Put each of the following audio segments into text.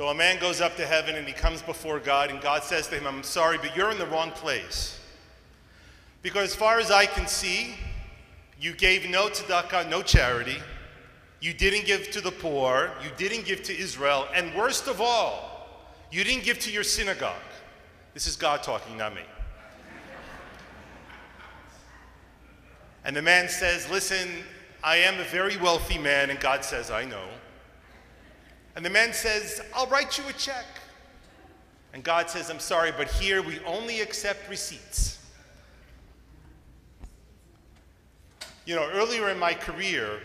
So a man goes up to heaven and he comes before God, and God says to him, I'm sorry, but you're in the wrong place. Because as far as I can see, you gave no tzedakah, no charity. You didn't give to the poor. You didn't give to Israel. And worst of all, you didn't give to your synagogue. This is God talking, not me. And the man says, Listen, I am a very wealthy man. And God says, I know. And the man says, I'll write you a check. And God says, I'm sorry, but here we only accept receipts. You know, earlier in my career,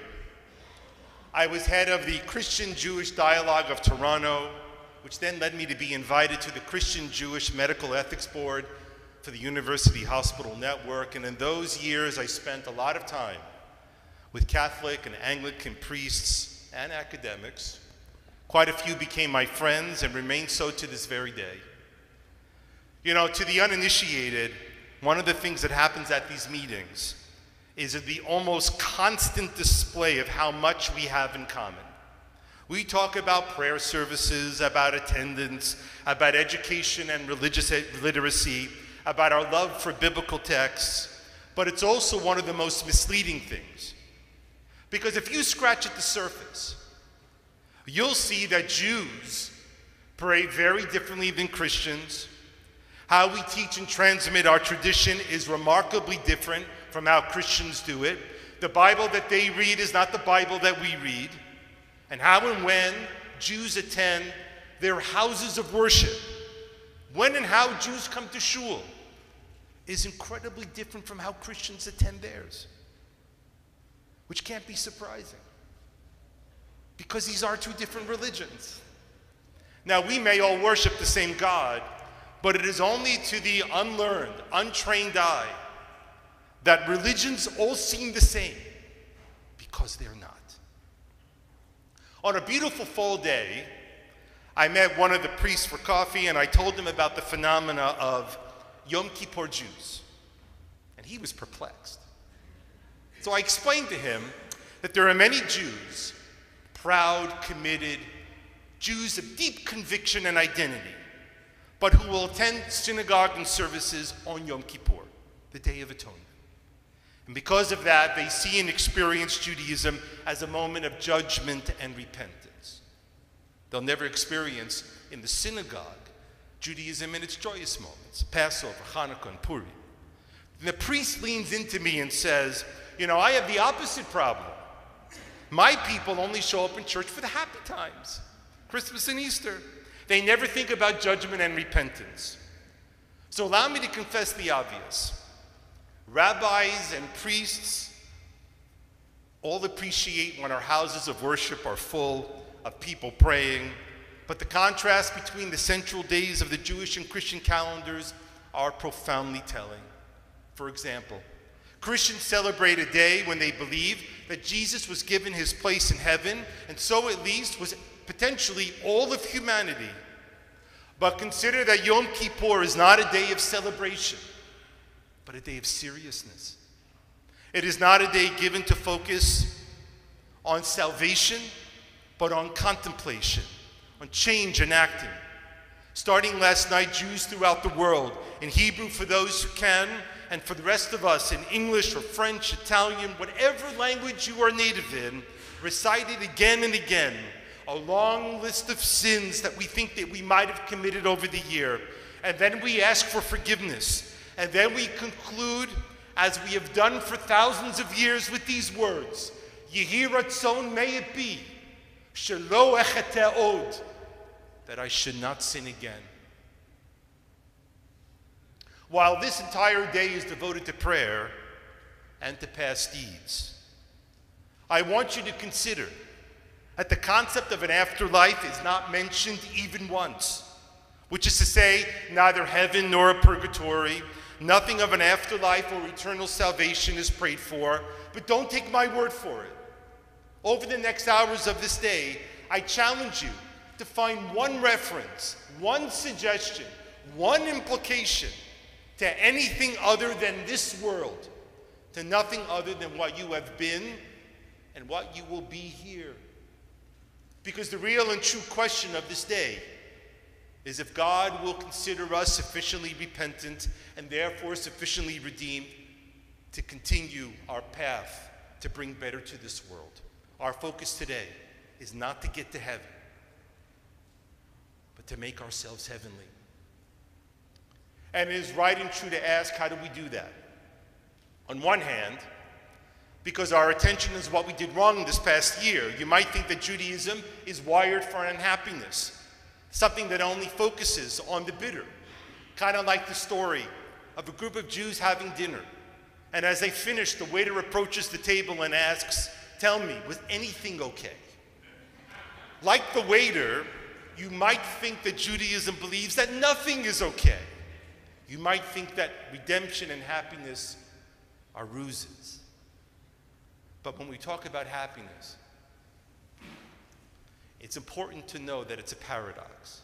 I was head of the Christian Jewish Dialogue of Toronto, which then led me to be invited to the Christian Jewish Medical Ethics Board for the University Hospital Network. And in those years, I spent a lot of time with Catholic and Anglican priests and academics. Quite a few became my friends and remain so to this very day. You know, to the uninitiated, one of the things that happens at these meetings is the almost constant display of how much we have in common. We talk about prayer services, about attendance, about education and religious literacy, about our love for biblical texts, but it's also one of the most misleading things. Because if you scratch at the surface, you'll see that Jews pray very differently than Christians. How we teach and transmit our tradition is remarkably different from how Christians do it. The Bible that they read is not the Bible that we read. And how and when Jews attend their houses of worship, when and how Jews come to shul, is incredibly different from how Christians attend theirs, which can't be surprising because these are two different religions. Now, we may all worship the same God, but it is only to the unlearned, untrained eye that religions all seem the same because they're not. On a beautiful fall day, I met one of the priests for coffee and I told him about the phenomena of Yom Kippur Jews. And he was perplexed. So I explained to him that there are many Jews, proud, committed, Jews of deep conviction and identity, but who will attend synagogue and services on Yom Kippur, the Day of Atonement. And because of that, they see and experience Judaism as a moment of judgment and repentance. They'll never experience in the synagogue Judaism in its joyous moments Passover, Hanukkah, and Purim. And the priest leans into me and says, You know, I have the opposite problem. My people only show up in church for the happy times Christmas and Easter. They never think about judgment and repentance. So allow me to confess the obvious. Rabbis and priests all appreciate when our houses of worship are full of people praying, but the contrast between the central days of the Jewish and Christian calendars are profoundly telling. For example, Christians celebrate a day when they believe that Jesus was given his place in heaven, and so at least was potentially all of humanity. But consider that Yom Kippur is not a day of celebration but a day of seriousness. It is not a day given to focus on salvation, but on contemplation, on change and acting. Starting last night, Jews throughout the world, in Hebrew for those who can, and for the rest of us in English or French, Italian, whatever language you are native in, recited again and again a long list of sins that we think that we might have committed over the year. And then we ask for forgiveness and then we conclude, as we have done for thousands of years, with these words Yehi Ratzon, may it be, Shelo Echete od, that I should not sin again. While this entire day is devoted to prayer and to past deeds, I want you to consider that the concept of an afterlife is not mentioned even once, which is to say, neither heaven nor a purgatory, Nothing of an afterlife or eternal salvation is prayed for, but don't take my word for it. Over the next hours of this day, I challenge you to find one reference, one suggestion, one implication to anything other than this world, to nothing other than what you have been and what you will be here. Because the real and true question of this day is if God will consider us sufficiently repentant and therefore sufficiently redeemed to continue our path to bring better to this world. Our focus today is not to get to heaven, but to make ourselves heavenly. And it is right and true to ask how do we do that? On one hand, because our attention is what we did wrong this past year, you might think that Judaism is wired for unhappiness, something that only focuses on the bitter, kind of like the story of a group of Jews having dinner. And as they finish, the waiter approaches the table and asks, Tell me, was anything okay? Like the waiter, you might think that Judaism believes that nothing is okay. You might think that redemption and happiness are ruses. But when we talk about happiness, it's important to know that it's a paradox.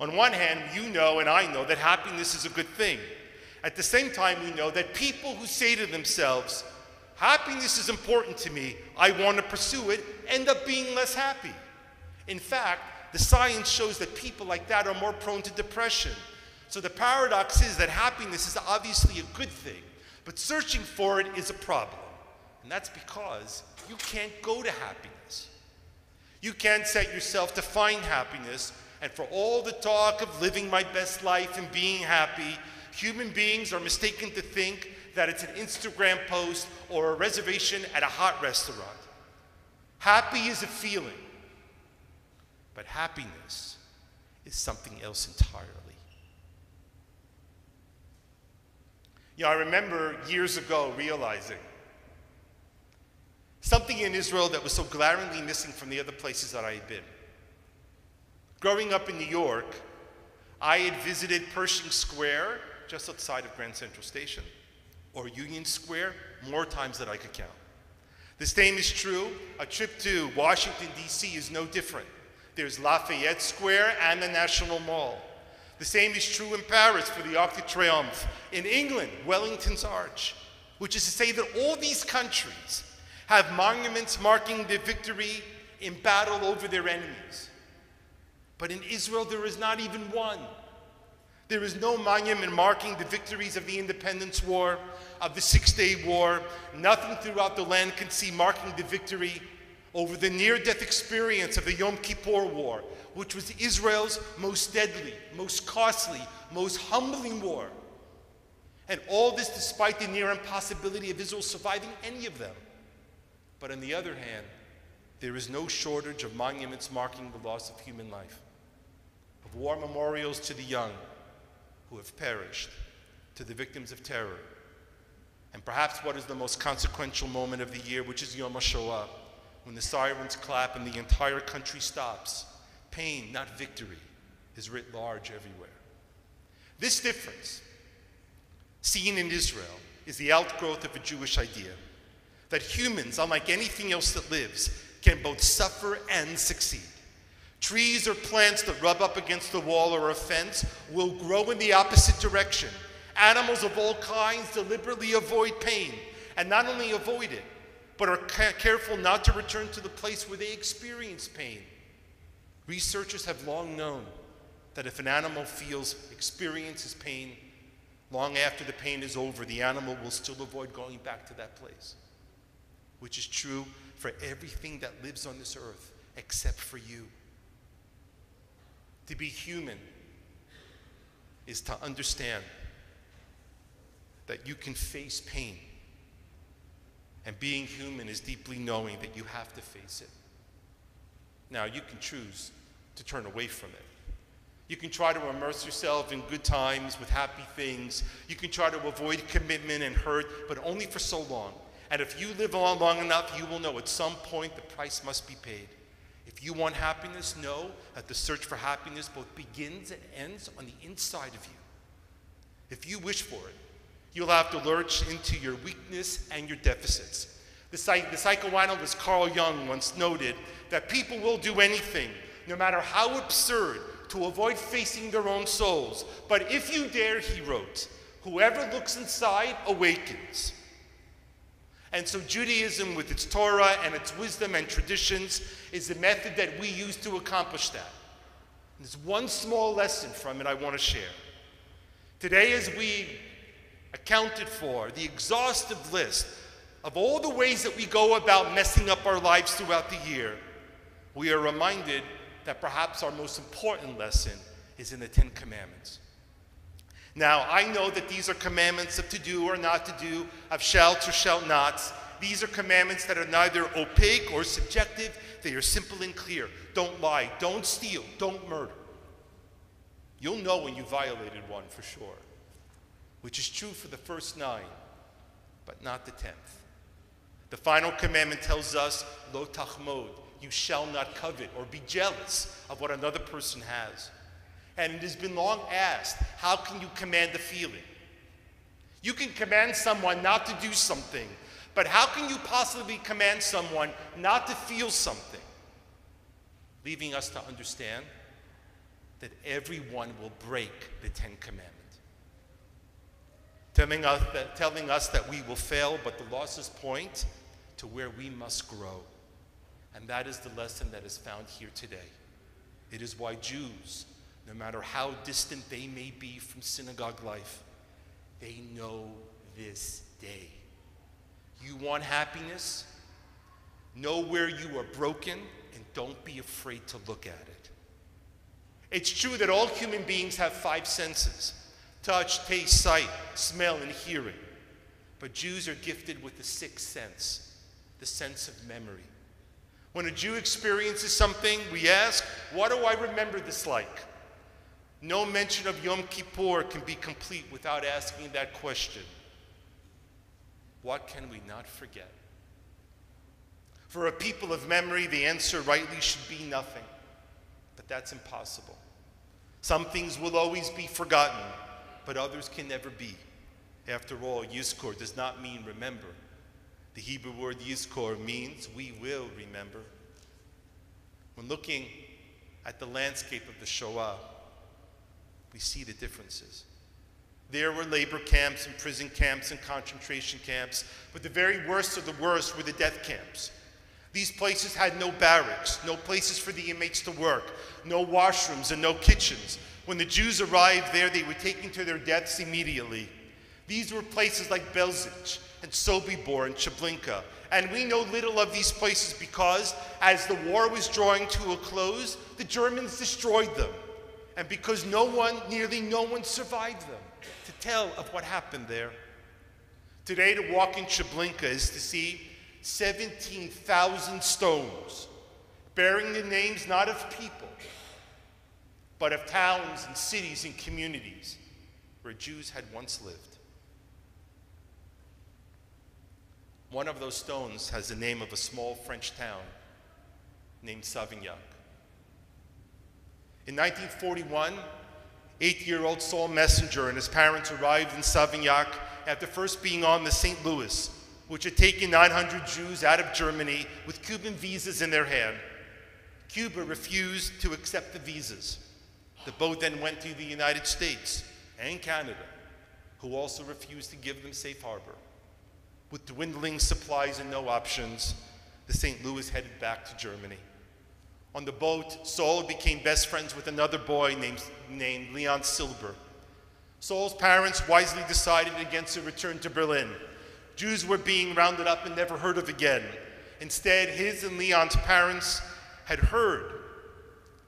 On one hand, you know and I know that happiness is a good thing. At the same time, we know that people who say to themselves, happiness is important to me, I want to pursue it, end up being less happy. In fact, the science shows that people like that are more prone to depression. So the paradox is that happiness is obviously a good thing, but searching for it is a problem. And that's because you can't go to happiness. You can't set yourself to find happiness, and for all the talk of living my best life and being happy, human beings are mistaken to think that it's an Instagram post or a reservation at a hot restaurant. Happy is a feeling, but happiness is something else entirely. You know, I remember years ago realizing something in Israel that was so glaringly missing from the other places that I had been. Growing up in New York, I had visited Pershing Square, just outside of Grand Central Station, or Union Square, more times than I could count. The same is true. A trip to Washington, D.C. is no different. There's Lafayette Square and the National Mall. The same is true in Paris for the Arc de Triomphe. In England, Wellington's Arch. Which is to say that all these countries have monuments marking their victory in battle over their enemies. But in Israel, there is not even one. There is no monument marking the victories of the Independence War, of the Six Day War. Nothing throughout the land can see marking the victory over the near death experience of the Yom Kippur War, which was Israel's most deadly, most costly, most humbling war. And all this despite the near impossibility of Israel surviving any of them. But on the other hand, there is no shortage of monuments marking the loss of human life, of war memorials to the young who have perished, to the victims of terror, and perhaps what is the most consequential moment of the year, which is Yom HaShoah, when the sirens clap and the entire country stops. Pain, not victory, is writ large everywhere. This difference, seen in Israel, is the outgrowth of a Jewish idea that humans, unlike anything else that lives, can both suffer and succeed. Trees or plants that rub up against the wall or a fence will grow in the opposite direction. Animals of all kinds deliberately avoid pain, and not only avoid it, but are ca- careful not to return to the place where they experience pain. Researchers have long known that if an animal feels, experiences pain, long after the pain is over, the animal will still avoid going back to that place which is true for everything that lives on this earth except for you. To be human is to understand that you can face pain. And being human is deeply knowing that you have to face it. Now, you can choose to turn away from it. You can try to immerse yourself in good times with happy things. You can try to avoid commitment and hurt, but only for so long. And if you live on long enough, you will know at some point the price must be paid. If you want happiness, know that the search for happiness both begins and ends on the inside of you. If you wish for it, you'll have to lurch into your weakness and your deficits. The, psych- the psychoanalyst Carl Jung once noted that people will do anything, no matter how absurd, to avoid facing their own souls. But if you dare, he wrote, whoever looks inside awakens. And so Judaism, with its Torah and its wisdom and traditions, is the method that we use to accomplish that. And there's one small lesson from it I want to share. Today, as we accounted for the exhaustive list of all the ways that we go about messing up our lives throughout the year, we are reminded that perhaps our most important lesson is in the Ten Commandments. Now, I know that these are commandments of to do or not to do, of shall to shall nots. These are commandments that are neither opaque or subjective, they are simple and clear. Don't lie, don't steal, don't murder. You'll know when you violated one for sure, which is true for the first nine, but not the tenth. The final commandment tells us, lo tachmod, you shall not covet or be jealous of what another person has. And it has been long asked how can you command a feeling? You can command someone not to do something, but how can you possibly command someone not to feel something? Leaving us to understand that everyone will break the Ten Commandments. Telling us, that, telling us that we will fail, but the losses point to where we must grow. And that is the lesson that is found here today. It is why Jews no matter how distant they may be from synagogue life, they know this day. You want happiness? Know where you are broken and don't be afraid to look at it. It's true that all human beings have five senses touch, taste, sight, smell, and hearing. But Jews are gifted with the sixth sense, the sense of memory. When a Jew experiences something, we ask, What do I remember this like? No mention of Yom Kippur can be complete without asking that question What can we not forget? For a people of memory, the answer rightly should be nothing, but that's impossible. Some things will always be forgotten, but others can never be. After all, Yizkor does not mean remember. The Hebrew word Yizkor means we will remember. When looking at the landscape of the Shoah, we see the differences. There were labor camps and prison camps and concentration camps, but the very worst of the worst were the death camps. These places had no barracks, no places for the inmates to work, no washrooms, and no kitchens. When the Jews arrived there, they were taken to their deaths immediately. These were places like Belzec and Sobibor and Treblinka. And we know little of these places because, as the war was drawing to a close, the Germans destroyed them and because no one, nearly no one survived them to tell of what happened there. Today, to walk in Treblinka is to see 17,000 stones bearing the names not of people, but of towns and cities and communities where Jews had once lived. One of those stones has the name of a small French town named Savignac. In 1941, eight year old Saul Messenger and his parents arrived in Savignac after first being on the St. Louis, which had taken 900 Jews out of Germany with Cuban visas in their hand. Cuba refused to accept the visas. The boat then went to the United States and Canada, who also refused to give them safe harbor. With dwindling supplies and no options, the St. Louis headed back to Germany. On the boat, Saul became best friends with another boy named, named Leon Silber. Saul's parents wisely decided against a return to Berlin. Jews were being rounded up and never heard of again. Instead, his and Leon's parents had heard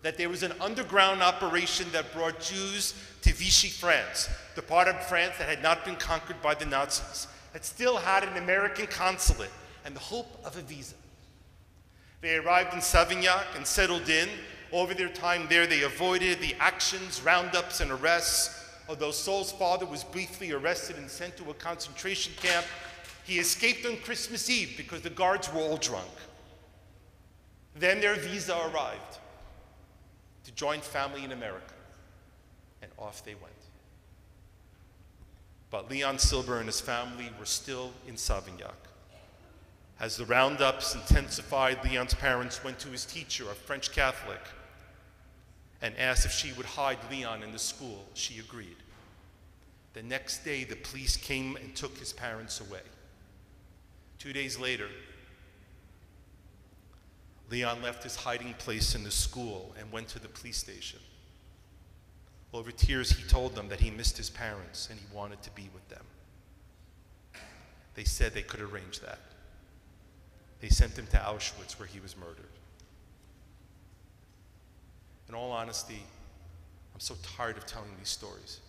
that there was an underground operation that brought Jews to Vichy, France, the part of France that had not been conquered by the Nazis, that still had an American consulate and the hope of a visa. They arrived in Savignac and settled in. Over their time there, they avoided the actions, roundups, and arrests. Although Saul's father was briefly arrested and sent to a concentration camp, he escaped on Christmas Eve because the guards were all drunk. Then their visa arrived to join family in America, and off they went. But Leon Silber and his family were still in Savignac. As the roundups intensified, Leon's parents went to his teacher, a French Catholic, and asked if she would hide Leon in the school. She agreed. The next day, the police came and took his parents away. Two days later, Leon left his hiding place in the school and went to the police station. Over tears, he told them that he missed his parents and he wanted to be with them. They said they could arrange that. They sent him to Auschwitz where he was murdered. In all honesty, I'm so tired of telling these stories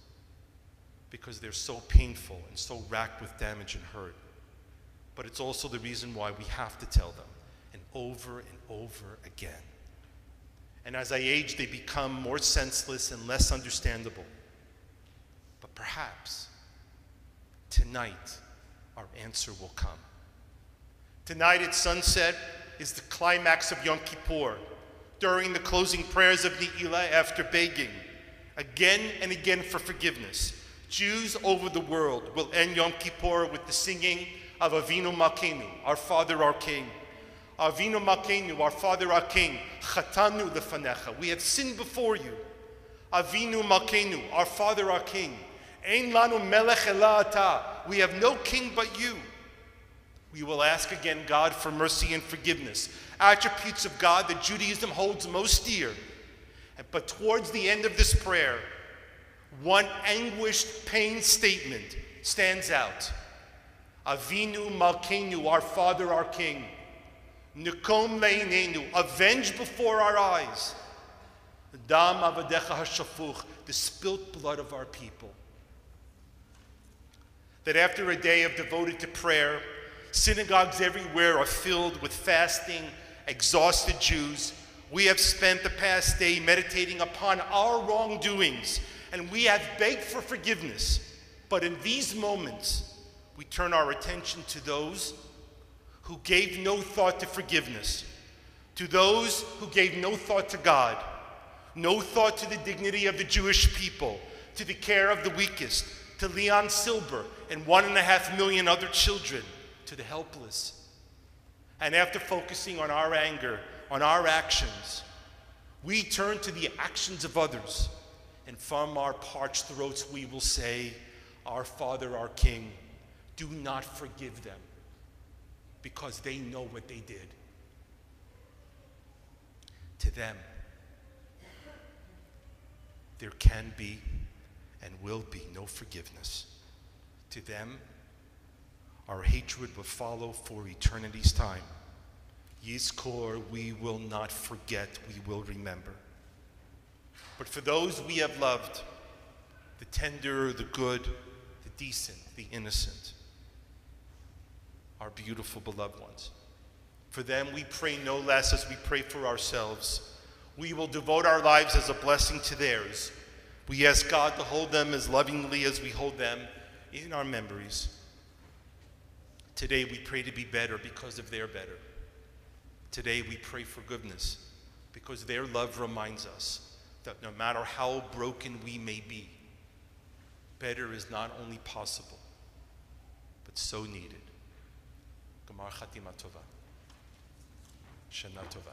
because they're so painful and so racked with damage and hurt. But it's also the reason why we have to tell them and over and over again. And as I age, they become more senseless and less understandable. But perhaps tonight our answer will come. Tonight at sunset is the climax of Yom Kippur. During the closing prayers of Ne'ilah after begging again and again for forgiveness, Jews over the world will end Yom Kippur with the singing of Avinu Malkeinu, our Father, our King. Avinu Malkeinu, our Father, our King, Chatanu lefanecha. We have sinned before you. Avinu Malkeinu, our Father, our King. Ein lanu melech elata. We have no king but you. We will ask again God for mercy and forgiveness, attributes of God that Judaism holds most dear. But towards the end of this prayer, one anguished, pain statement stands out. Avinu Malkeinu, our Father, our King. Nikom leinenu, avenge before our eyes. Dam avadecha hashafuch, the spilt blood of our people. That after a day of devoted to prayer, synagogues everywhere are filled with fasting, exhausted Jews. We have spent the past day meditating upon our wrongdoings, and we have begged for forgiveness. But in these moments, we turn our attention to those who gave no thought to forgiveness, to those who gave no thought to God, no thought to the dignity of the Jewish people, to the care of the weakest, to Leon Silber and one and a half million other children, to the helpless. And after focusing on our anger, on our actions, we turn to the actions of others. And from our parched throats, we will say, Our Father, our King, do not forgive them because they know what they did. To them, there can be and will be no forgiveness. To them, our hatred will follow for eternity's time. Yizkor, we will not forget, we will remember. But for those we have loved, the tender, the good, the decent, the innocent, our beautiful beloved ones. For them, we pray no less as we pray for ourselves. We will devote our lives as a blessing to theirs. We ask God to hold them as lovingly as we hold them in our memories. Today, we pray to be better because of their better. Today, we pray for goodness because their love reminds us that no matter how broken we may be, better is not only possible, but so needed. גמר חתימה טובה. שנה טובה.